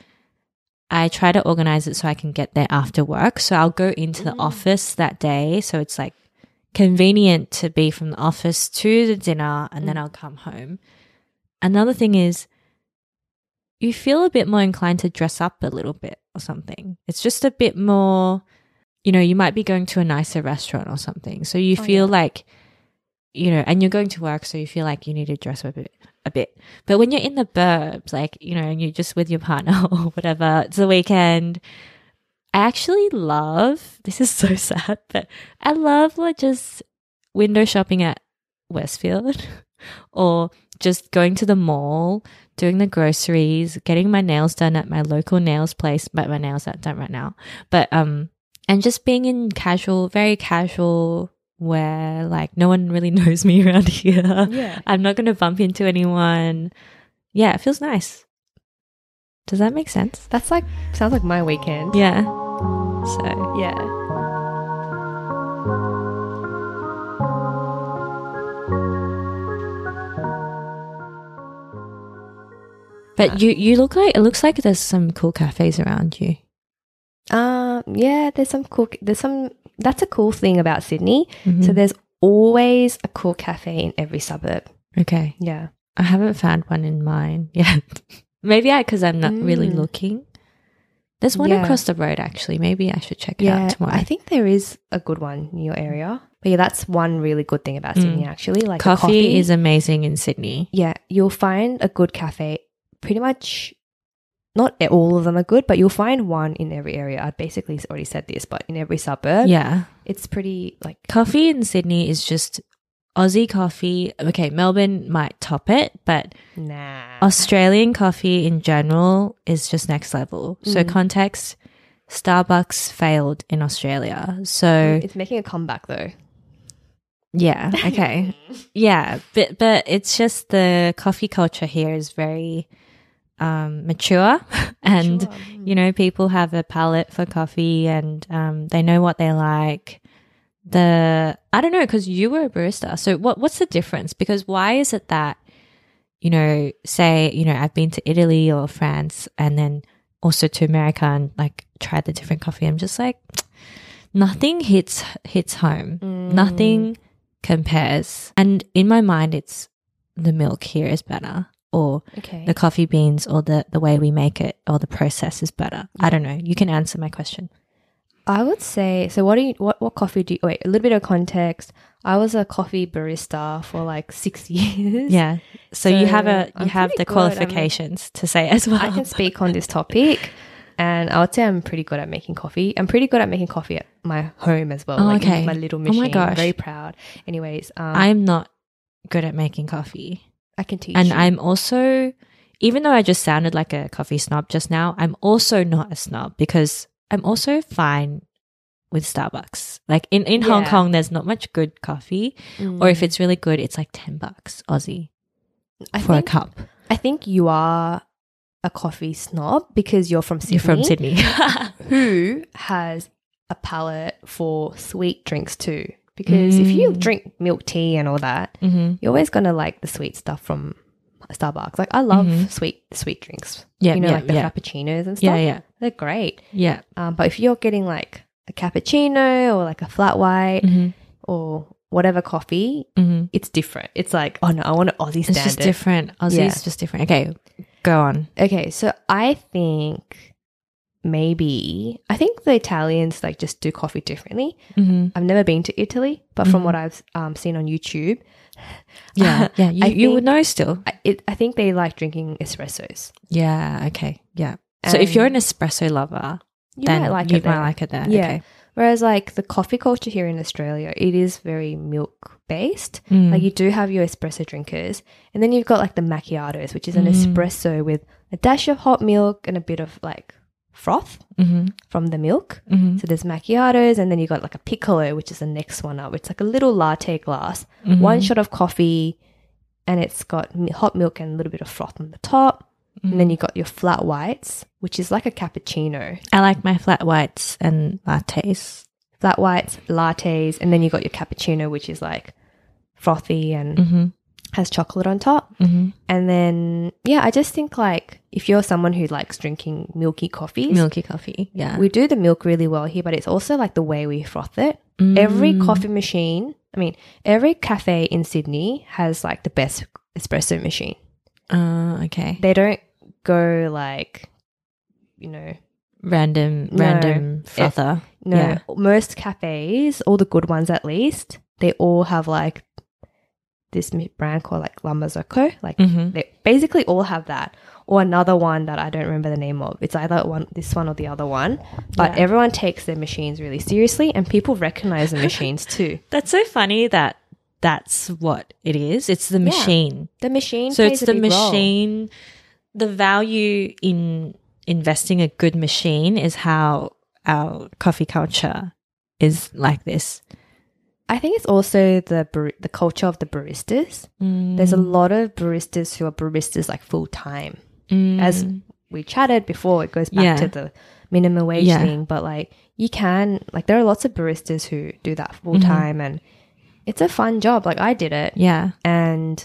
I try to organize it so I can get there after work. So I'll go into the Mm. office that day. So it's like convenient to be from the office to the dinner and then Mm. I'll come home. Another thing is you feel a bit more inclined to dress up a little bit or something. It's just a bit more, you know, you might be going to a nicer restaurant or something. So you Oh, feel yeah. like, you know, and you're going to work, so you feel like you need to dress up a bit, a bit. But when you're in the burbs, like, you know, and you're just with your partner (laughs) or whatever, it's the weekend. I actually love, this is so (laughs) sad, but I love like just window shopping at Westfield (laughs) or just going to the mall, doing the groceries, getting my nails done at my local nails place, but my nails aren't done right now. But um and just being in casual, very casual where like no one really (laughs) knows me around here. Yeah. I'm not gonna bump into anyone. Yeah, it feels nice. Does that make sense? That's like sounds like my weekend. Yeah. So Yeah. But you you look like it looks like there's some cool cafes around you. Um yeah, there's some cool there's some that's a cool thing about Sydney. So Mhm. there's always a cool cafe in every suburb. okay. Yeah. I haven't found one in mine (laughs) yet. Maybe I because I'm not really Mm. looking. There's one Yeah. across the road actually. Maybe I should check it Yeah. out tomorrow. I think there is a good one in your area. But yeah, that's one really good thing about Mm. Sydney actually. Like the coffee, is amazing in Sydney. yeah, you'll find a good cafe pretty much not all of them are good, but you'll find one in every area. I basically already said this, but in every suburb, Yeah. it's pretty like Coffee in Sydney is just Aussie coffee. Okay, Melbourne might top it, but nah. Australian coffee in general is just next level. So Mm. context, Starbucks failed in Australia. So it's making a comeback though. Yeah. Okay. (laughs) yeah, but but it's just the coffee culture here is very um, mature, (laughs) and Sure. you know people have a palate for coffee, and um, they know what they like. The I don't know because you were a barista, so what what's the difference? Because why is it that you know, say you know I've been to Italy or France, and then also to America, and like tried the different coffee. I'm just like (tsk) nothing hits hits home. Mm. Nothing compares. And in my mind, it's the milk here is better, or Okay. the coffee beans, or the, the way we make it, or the process is better. I don't know. You can answer my question. I would say so. What do you? What what coffee do you? Wait, a little bit of context. I was a coffee barista for like six (laughs) years. Yeah. So, you have a you I'm have the. I'm- qualifications to say as well. I can speak on this topic, and I would say I'm pretty good at making coffee. I'm pretty good at making coffee at my home as well. Oh, like okay. my little machine. Oh my I'm gosh. very proud. Anyways, um, I'm not good at making coffee. I can teach And you. I'm also, even though I just sounded like a coffee snob just now, I'm also not a snob because I'm also fine with Starbucks. Like in, in Hong Kong, there's not much good coffee. Mm. Or if it's really good, it's like 10 bucks Aussie I for think, a cup. I think you are a coffee snob because you're from Sydney. You're from Sydney. (laughs) (laughs) who has a palate for sweet drinks too. Because if you Mm. drink milk tea and all that, hmm you're always gonna like the sweet stuff from Starbucks. Like I love Mhm. sweet sweet drinks. Yeah, you know, yeah, like the yeah. frappuccinos and Yeah, stuff. yeah, They're great. yeah. Um, but if you're getting like a cappuccino or like a flat white hmm or whatever coffee, hmm it's different. It's like, oh no, I want an Aussie It's just different. Aussie's Yeah. just different. Okay, go on. Okay, so I think maybe I think the Italians like just do coffee differently. hmm I've never been to Italy, but from what I've um, seen on YouTube, Yeah, yeah. (laughs) You, you would know still. I, it, I think they like drinking espressos. Yeah. Okay. Yeah. So if you're an espresso lover, You then might like you it. might there. like it there. Yeah. Okay. Whereas like the coffee culture here in Australia, it is very milk based. Mm. Like you do have your espresso drinkers, and then you've got like the macchiatos, which is an Mm. espresso with a dash of hot milk and a bit of like froth hmm from the milk. hmm So there's macchiatos, and then you've got like a piccolo, which is the next one up. It's like a little latte glass, Mm-hmm. one shot of coffee, and it's got hot milk and a little bit of froth on the top. And Mm-hmm. then you got your flat whites, which is like a cappuccino. I like my flat whites and lattes. Flat whites, lattes, and then you got your cappuccino, which is like frothy and Mm-hmm. has chocolate on top. Mm-hmm. And then, yeah, I just think like if you're someone who likes drinking milky coffees, Milky coffee. Yeah. we do the milk really well here, but it's also like the way we froth it. Every Mm. coffee machine, I mean, every cafe in Sydney has like the best espresso machine. Uh, okay. They don't go like, you know, Random, No. random frother. no, Yeah. most cafes, all the good ones at least, they all have like this brand called like La Marzocco. Like Mm-hmm. they basically all have that. Or another one that I don't remember the name of. It's either one, this one or the other one. But Yeah. everyone takes their machines really seriously, and people recognize the (laughs) machines too. That's so funny that that's what it is. It's the machine. The machine. So it's the big role. The value in investing a good machine is how our coffee culture is like this. I think it's also the bar- the culture of the baristas. There's a lot of baristas who are baristas like full time. Mm. As we chatted before, it goes back Yeah. to the minimum wage Yeah. thing. But like you can like there are lots of baristas who do that full Mm-hmm. time, and it's a fun job. Like I did it, yeah, and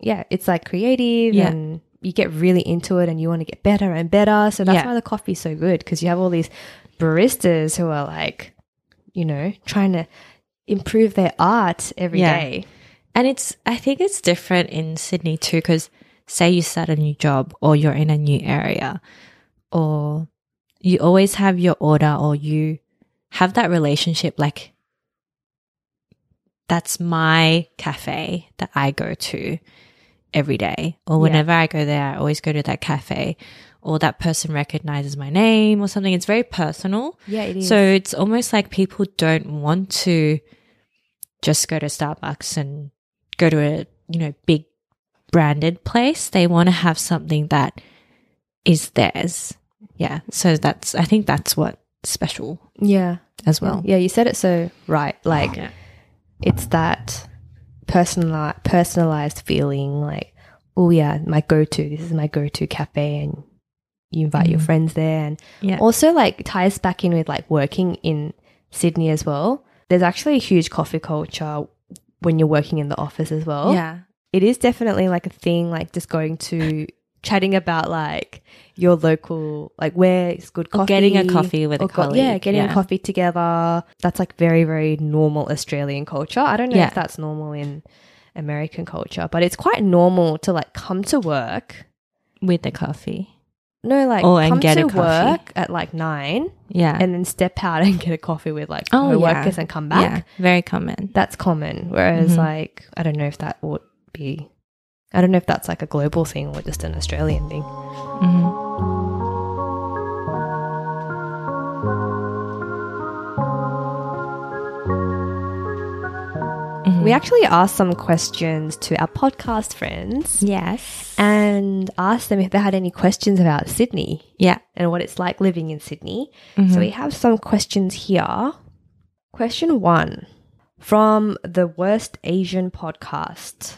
yeah, it's like creative Yeah. and you get really into it and you want to get better and better. So that's Yeah. why the coffee's so good because you have all these baristas who are like, you know, trying to improve their art every day. Yeah. And it's, I think it's different in Sydney too, because say you start a new job or you're in a new area or you always have your order or you have that relationship like, that's my cafe that I go to every day. Or Yeah. whenever I go there, I always go to that cafe or that person recognizes my name or something. It's very personal. Yeah, it is. So it's almost like people don't want to just go to Starbucks and go to a, you know, big branded place. They want to have something that is theirs. Yeah. So that's, I think that's what special yeah. as well. Yeah, you said it so right. Like Yeah. it's that personal personalized feeling like oh yeah my go-to this is my go-to cafe and you invite your Mhm. friends there and Yeah. also like ties back in with like working in Sydney as well there's actually a huge coffee culture when you're working in the office as well yeah. it is definitely like a thing like just going to chatting about like your local like where is good coffee, Or getting a coffee with a or go- yeah getting yeah. coffee together that's like very very normal australian culture i don't know Yeah. if that's normal in american culture but it's quite normal to like come to work With the coffee. no like and come a to coffee. work at like nine Yeah. and then step out (laughs) and get a coffee with like Oh, yeah. workers and come back Yeah. Very common. that's common. Whereas, Mhm. like, I don't know if that would be, I don't know if that's like a global thing or just an Australian thing. hmm We actually asked some questions to our podcast friends Yes. and asked them if they had any questions about Sydney Yeah. and what it's like living in Sydney. Mhm. So we have some questions here. Question one from the Worst Asian podcast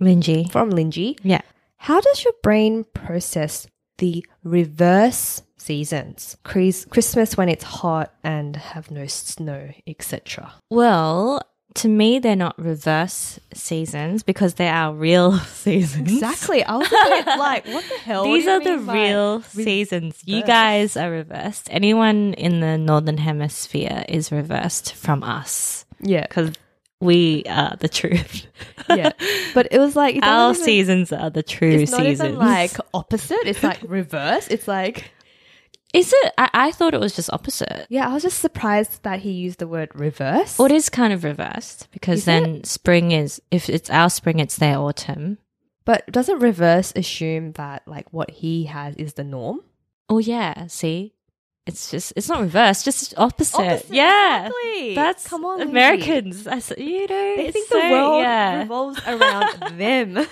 Linji. from Linji. Yeah. How does your brain process the reverse seasons? Christmas when it's hot and have no snow, etc. Well, to me, they're not reverse seasons because they're real (laughs) seasons. Exactly. I was a bit (laughs) like, what the hell? These are the real re- seasons. You guys are reversed. Anyone in the northern hemisphere is reversed from us Yeah, because we are the truth. yeah. But it was like Our even- seasons are the true It's seasons. even like opposite. It's like reverse. It's like is it? I, I thought it was just opposite. yeah. I was just surprised that he used the word reverse. Well, it is kind of reversed because Is then spring is if it's our spring, it's their autumn. but doesn't reverse assume that like what he has is the norm? Oh yeah, see, it's just it's not reversed, just opposite. Opposite, yeah, exactly. that's Come on, Americans. I you know, They think so, the world yeah, revolves around (laughs) them.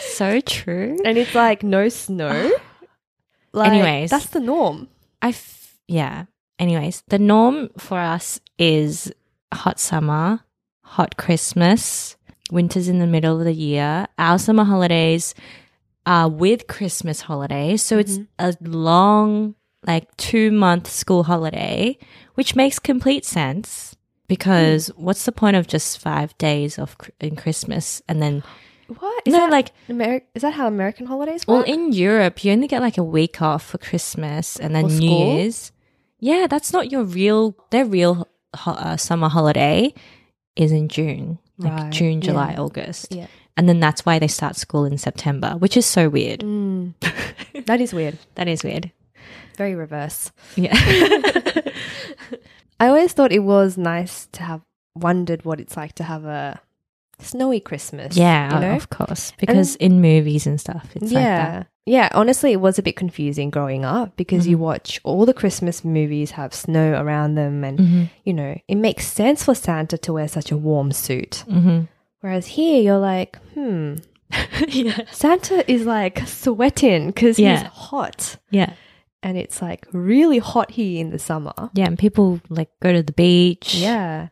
so true. and it's like no snow. (sighs) Like, Anyways. that's the norm. I f- yeah. Anyways, the norm for us is hot summer, hot Christmas, winter's in the middle of the year. Our summer holidays are with Christmas holidays, so it's Mhm. a long, like two month school holiday, which makes complete sense. Because what's the point of just five days of in Christmas and then What is no that? like Ameri- is that how American holidays well in Europe you only get like a week off for Christmas and then New school? Year's. Yeah, that's not your real. Their real ho- uh, summer holiday is in June, like Right, June, July, yeah. August, Yeah. and then that's why they start school in September, which is so weird. Mm. (laughs) that is weird. That is weird. Very reverse. Yeah. (laughs) I always thought it was nice to have wondered what it's like to have a snowy Christmas. yeah, you know? of course, because in movies and stuff, it's like yeah. that. Yeah, honestly, it was a bit confusing growing up because you Mhm. watch all the Christmas movies have snow around them, and Mhm. you know, it makes sense for Santa to wear such a warm suit. Mhm. Whereas here, you're like, hmm, (laughs) yeah, Santa is like sweating because he's Yeah. hot. yeah, And it's like really hot here in the summer. yeah, and people like go to the beach. Yeah.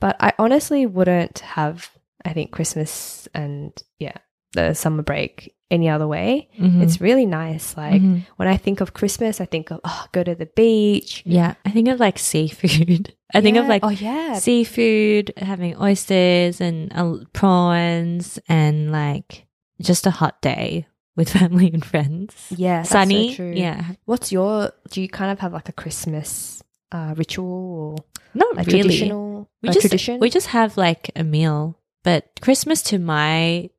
But I honestly wouldn't have, I think, Christmas and yeah, the summer break any other way. Mhm. It's really nice. Like Mhm. when I think of Christmas, I think of, oh, go to the beach. yeah. I think of like seafood. (laughs) I think of like oh, yeah. seafood, having oysters and uh, prawns, and like just a hot day with (laughs) family and friends. yeah. that's so Sunny. true. Yeah. What's your, do you kind of have like a Christmas uh, ritual or Not a really. traditional We just tradition? we just have like a meal. But Christmas to my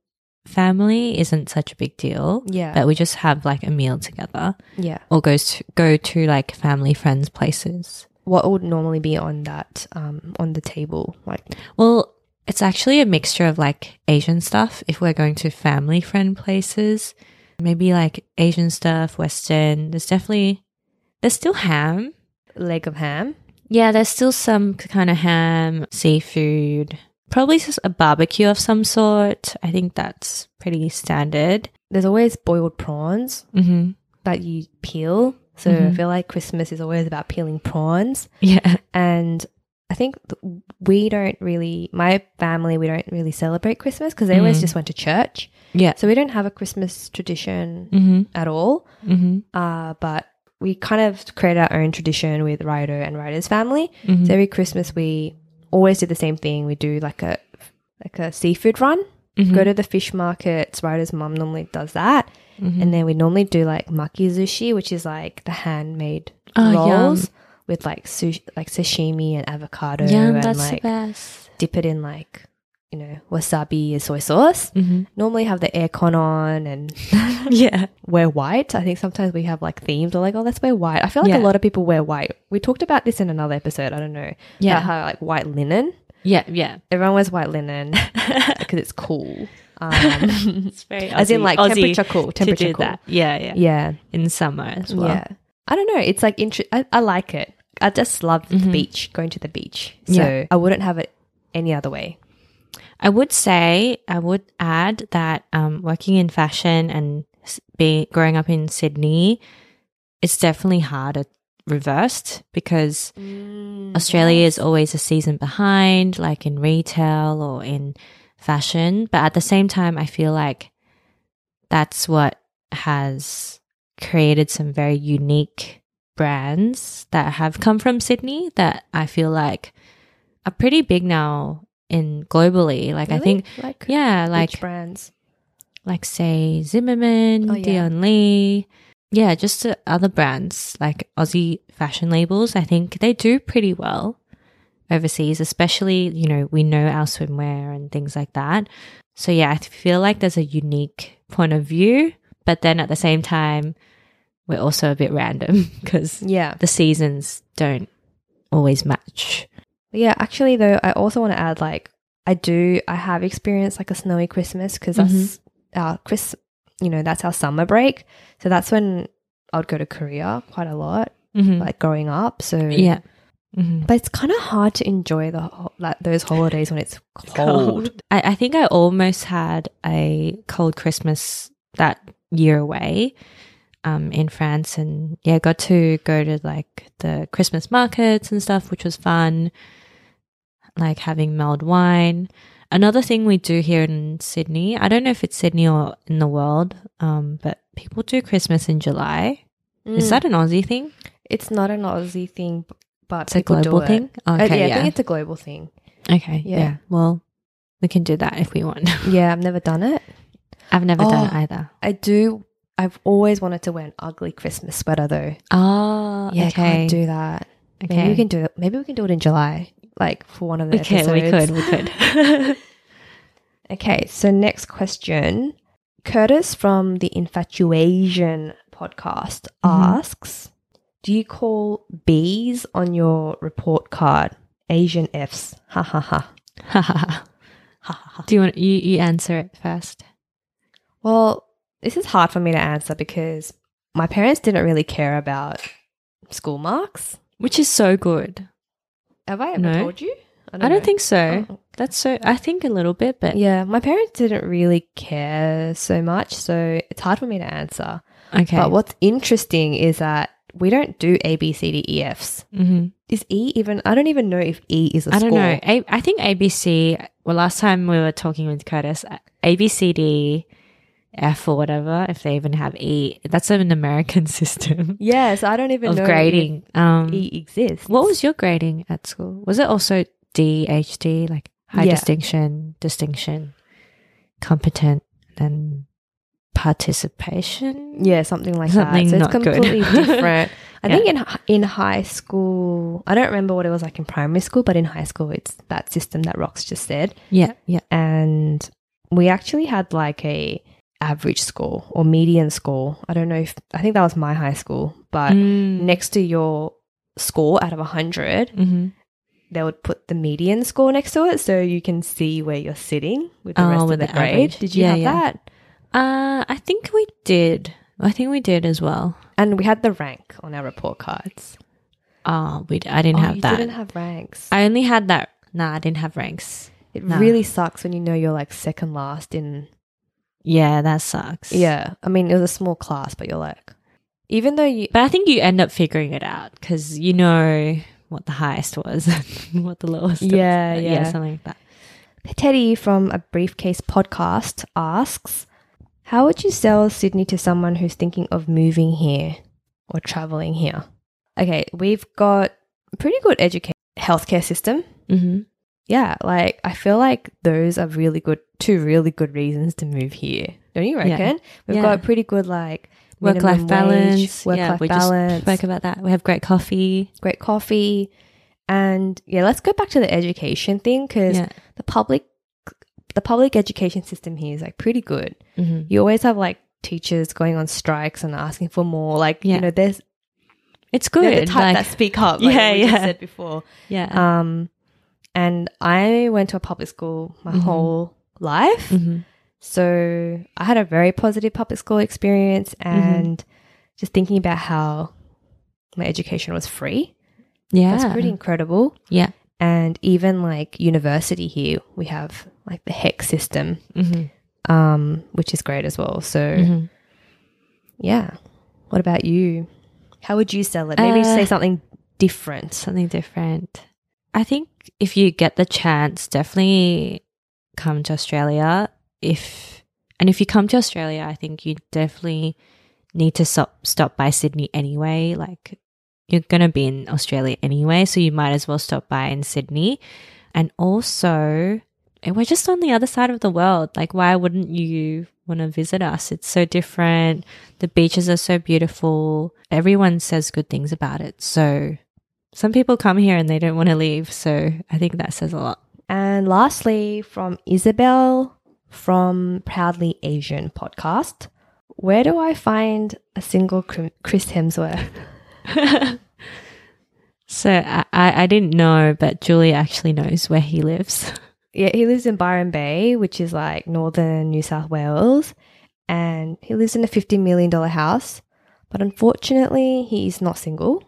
family isn't such a big deal. yeah. But we just have like a meal together yeah. or goes to go to like family friends places. What would normally be on that, um, on the table? Like, Well, it's actually a mixture of like Asian stuff if we're going to family friend places. Maybe like Asian stuff, Western. There's definitely there's still ham. leg of ham. Yeah, there's still some kind of ham, seafood, probably just a barbecue of some sort. I think that's pretty standard. There's always boiled prawns. Mm-hmm. that you peel. So I Mhm. feel like Christmas is always about peeling prawns. Yeah. And I think we don't really, my family, we don't really celebrate Christmas because they always Mm. just went to church. Yeah. So we don't have a Christmas tradition Mm-hmm. at all. Mm-hmm. Uh, but we kind of created our own tradition with Ryder and Ryder's family. Mm-hmm. So every Christmas we always do the same thing. We do like a like a seafood run. Mm-hmm. Go to the fish markets. Ryder's mom normally does that, Mm-hmm. and then we normally do like maki sushi, which is like the handmade Oh, rolls yum. With like sushi, like sashimi and avocado, yeah, and that's like the best. dip it in like you know wasabi and soy sauce. Mm-hmm. Normally have the aircon on and yeah. (laughs) (laughs) wear white. I think sometimes we have like themes. We're like, oh, let's wear white. I feel like Yeah. a lot of people wear white. We talked about this in another episode. I don't know. Yeah. How like white linen. Yeah. Yeah. Everyone wears white linen (laughs) because it's cool. Um, It's very as in like Aussie temperature cool. Temperature cool. that. Yeah. Yeah. Yeah. In summer as well. Yeah. I don't know. It's like inter- I, I like it. I just love the Mhm. beach, going to the beach. So Yeah. I wouldn't have it any other way. I would say I would add that um, working in fashion and being growing up in Sydney, it's definitely harder reversed because Australia is always a season behind, like in retail or in fashion. But at the same time, I feel like that's what has created some very unique brands that have come from Sydney that I feel like are pretty big now in globally. Like I think, like yeah, like brands. like say Zimmermann, Oh, yeah. Dion Lee, yeah, just the other brands like Aussie fashion labels. I think they do pretty well overseas, especially you know we know our swimwear and things like that. So yeah, I feel like there's a unique point of view, but then at the same time, we're also a bit random (laughs) because Yeah. the seasons don't always match. Yeah, actually though, I also want to add like I do I have experienced like a snowy Christmas because that's Mm-hmm. our Chris you know, that's our summer break. So that's when I would go to Korea quite a lot, Mhm. like growing up. So yeah. Mhm. But it's kind of hard to enjoy the ho- like those holidays when it's cold. I, I think I almost had a cold Christmas that year away um, in France. And yeah, got to go to like the Christmas markets and stuff, which was fun, like having mulled wine. Another thing we do here in Sydney, I don't know if it's Sydney or in the world, um, but people do Christmas in July. Is Mm. that an Aussie thing? It's not an Aussie thing, but It's a global it. thing? Uh, Okay, yeah, I think it's a global thing. Okay, Yeah. yeah. Well, we can do that if we want. Yeah, I've never done it. (laughs) I've never done it Oh. either. I do. I've always wanted to wear an ugly Christmas sweater though. Ah, Yeah, I okay. can't do that. Maybe okay. we can do it. Maybe we can do it in July, like for one of the okay, we episodes. could, we could. (laughs) Okay, so next question. Curtis from the Infatuation podcast Mhm. asks Do you call B's on your report card Asian F's? (laughs) Ha ha ha. Ha ha ha. Ha ha. Do you want you, you answer it first? Well, this is hard for me to answer because my parents didn't really care about school marks. Which is so good. Have I ever No. told you? I don't know. think so. Oh. That's so. I think a little bit, but Yeah, my parents didn't really care so much, so it's hard for me to answer. okay. But what's interesting is that we don't do A, B, C, D, E, Fs. hmm Is E even? I don't even know if E is a I don't know. A, I think ABC. Well, last time we were talking with Curtis, A B C D F or whatever. If they even have E, that's an American (laughs) system Yes, I don't even of know grading. Um, E exists. what was your grading at school? Was it also D H D like high Yeah. distinction, distinction, competent, and participation? Yeah, something like Something that. So it's completely (laughs) different. I Yeah. think in in high school, I don't remember what it was like in primary school, but in high school, it's that system that Rox just said, Yeah, yeah. and we actually had like a average score or median score. I don't know if I think that was my high school, but Mm. next to your score out of 100 Mhm. they would put the median score next to it so you can see where you're sitting with the Oh, rest of the, the grade. average. Did you Yeah, have yeah. that? Uh, I think we did. I think we did as well. And we had the rank on our report cards. Oh, we. d- I didn't oh, have you that. didn't have ranks. I only had that. Nah, I didn't have ranks. it nah. really sucks when you know you're like second last in. Yeah, that sucks. Yeah, I mean it was a small class, but you're like, even though you, but I think you end up figuring it out because you know what the highest was, (laughs) what the lowest. was. Yeah, yeah, yeah. something like that. Teddy from a Briefcase podcast asks, How would you sell Sydney to someone who's thinking of moving here or traveling here? Okay, we've got pretty good education healthcare system. Mm-hmm. Yeah, like I feel like those are really good, two really good reasons to move here. Don't you Yeah. reckon? We've Yeah. got pretty good like Work life balance. work life we balance, spoke about that. We have great coffee. great coffee, and yeah, let's go back to the education thing because Yeah. the public the public education system here is like pretty good. Mm-hmm. You always have like teachers going on strikes and asking for more. Like Yeah. you know, there's It's they're good. the type like- that speak up. (laughs) Like Yeah, yeah. said before. yeah. Um, and I went to a public school my Mhm. whole life, mm-hmm. so I had a very positive public school experience. Mm-hmm. And just thinking about how my education was free, Yeah. that's pretty incredible. Yeah. And even like university here, we have like the HECS system, Mm-hmm. um, which is great as well. So Mm-hmm. yeah. What about you? How would you sell it? Maybe Uh, say something different. Something different. I think if you get the chance, definitely come to Australia. If and if you come to Australia, I think you definitely need to stop stop by Sydney anyway. Like you're gonna be in Australia anyway, so you might as well stop by in Sydney. And also, eh, we're just on the other side of the world. Like, why wouldn't you want to visit us? It's so different. The beaches are so beautiful. Everyone says good things about it. So some people come here and they don't want to leave. So I think that says a lot. And lastly, from Isabel from Proudly Asian podcast, where do I find a single Chris Hemsworth? (laughs) So I, I, didn't know, but Julie actually knows where he lives. (laughs) Yeah, he lives in Byron Bay, which is like northern New South Wales, and he lives in a $50 million house. But unfortunately, he is not single.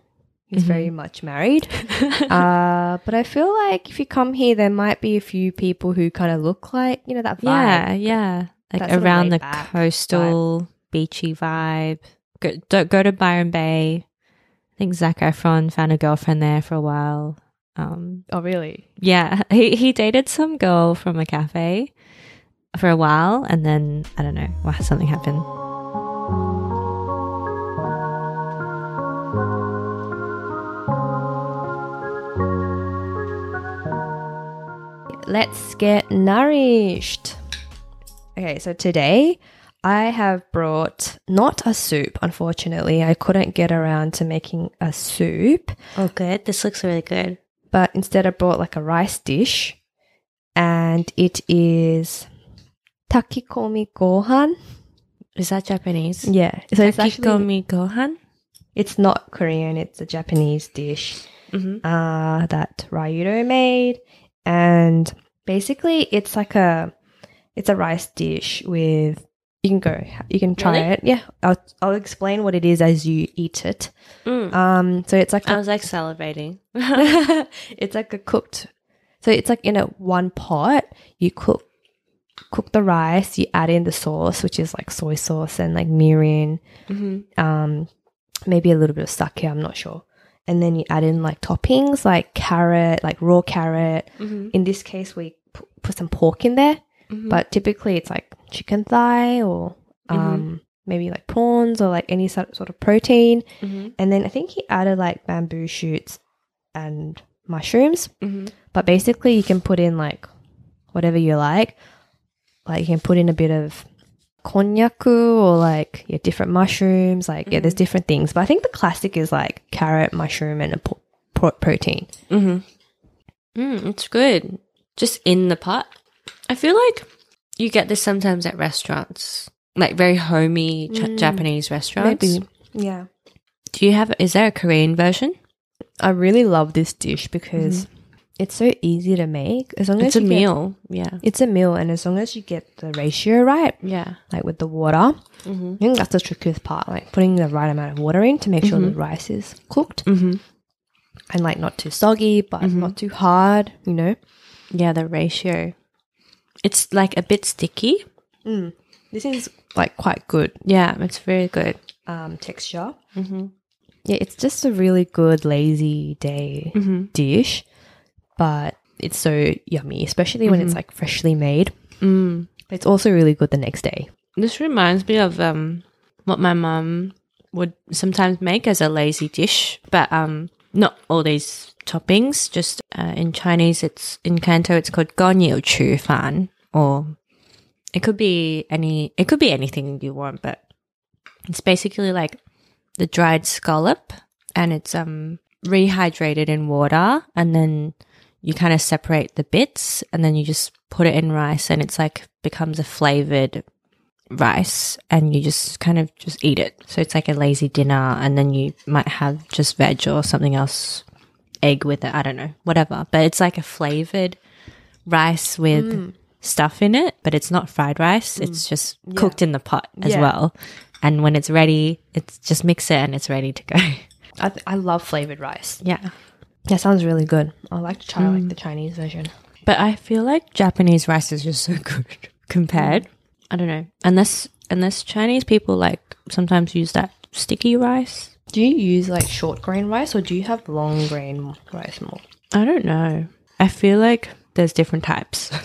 He's Mhm. very much married. (laughs) uh, but I feel like if you come here, there might be a few people who kind of look like, you know, that vibe. yeah, yeah. Like That sort of around the coastal, beachy vibe. Go, don't go to Byron Bay. I think Zac Efron found a girlfriend there for a while. Um, Oh, really? yeah, (laughs) he, he dated some girl from a cafe for a while, and then I don't know, something happened. Let's get nourished. Okay, so today I have brought not a soup, unfortunately. I couldn't get around to making a soup, Oh, good. This looks really good. but instead I brought like a rice dish, and it is takikomi gohan. Is that Japanese? Yeah, so it's actually Takikomi gohan. it's not Korean. It's a Japanese dish. Mm-hmm. uh, that Ryudo made, and basically it's like a it's a rice dish with you can go you can try Really? it. Yeah, I'll I'll explain what it is as you eat it. Mm. Um, so it's like I a, was like salivating. (laughs) (laughs) it's like a cooked. So it's like in a one pot. You cook cook the rice. You add in the sauce, which is like soy sauce and like mirin mm-hmm. um, maybe a little bit of sake, I'm not sure. And then you add in like toppings like carrot, like raw carrot. Mm-hmm. In this case, we p- put some pork in there, but typically it's like chicken thigh or um, maybe like prawns or like any sort sort of protein. Mm-hmm. And then I think he added like bamboo shoots and mushrooms. Mm-hmm. But basically, you can put in like whatever you like. Like you can put in a bit of konnyaku or like yeah, different mushrooms. Like yeah, there's different things. But I think the classic is like carrot, mushroom, and a po- pro- protein. Mm-hmm. Mm, it's good. Just in the pot. I feel like you get this sometimes at restaurants, like very homey Ch- Mm. Japanese restaurants. Maybe yeah. Do you have? Is there a Korean version? I really love this dish because it's so easy to make. As long It's as it's a you get- meal. Yeah. it's a meal, and as long as you get the ratio right, Yeah. like with the water, Mm-hmm. I think that's the trickiest part. Like putting the right amount of water in to make sure the rice is cooked Mm-hmm. and like not too soggy, but Mhm. not too hard. You know. Yeah, the ratio. It's like a bit sticky. Mm. This is like quite good Yeah, it's very good. um, texture. Mm-hmm. Yeah, it's just a really good lazy day Mm-hmm. dish, but it's so yummy, especially when it's like freshly made. Mm. It's also really good the next day. This reminds me of um what my mum would sometimes make as a lazy dish, but um not all these toppings. Just uh, in Chinese, it's in Canto, it's called 干油 chu fan, or it could be any. It could be anything you want, but it's basically like the dried scallop, and it's um rehydrated in water, and then you kind of separate the bits, and then you just put it in rice, and it's like becomes a flavored rice and you just kind of just eat it. So it's like a lazy dinner and then you might have just veg or something else, egg with it, I don't know, whatever. But it's like a flavored rice with mm. stuff in it, but it's not fried rice. Mm. It's just cooked in the pot as Yeah. well. And when it's ready, it's just mix it and it's ready to go. (laughs) I, th- I love flavored rice. yeah. That sounds really good. I like to try like the Chinese version. But I feel like Japanese rice is just so (laughs) good compared. I don't know. Unless unless Chinese people like sometimes use that sticky rice. Do you use like short grain rice or do you have long grain rice more? I don't know. I feel like there's different types. (laughs)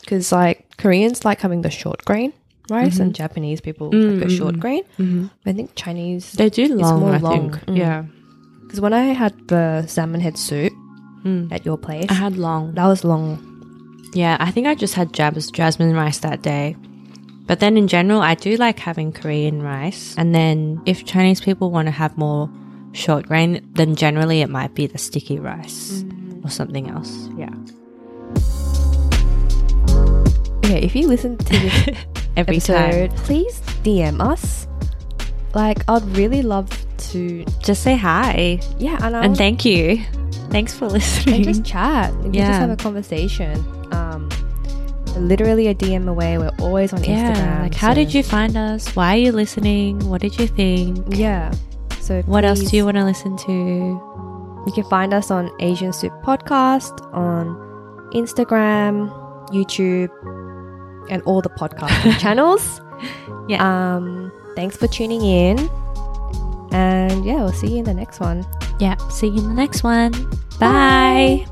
Because like Koreans like having the short grain rice and Japanese people like the short grain. Mm-hmm. I think Chinese They do long, more I long. think. Mm. Yeah. Because when I had the salmon head soup Mm. at your place, I had long. that was long. Yeah, I think I just had jas- jasmine rice that day. But then in general, I do like having Korean rice. And then if Chinese people want to have more short grain, then generally it might be the sticky rice or something else. Yeah. Okay, if you listen to this (laughs) Every episode, time. please DM us. Like, I'd really love to, Just say hi. yeah, and, And thank you. Thanks for listening. and just chat. Can Yeah. just have a conversation. Um, literally a DM away. We're always on yeah. Instagram. Like, how so- did you find us? Why are you listening? What did you think? Yeah. So What else do you want to listen to? You can find us on Asian Soup Podcast on Instagram, YouTube, and all the podcasting (laughs) channels. Yeah. Um, thanks for tuning in. And yeah, we'll see you in the next one. Yeah. See you in the next one. Bye.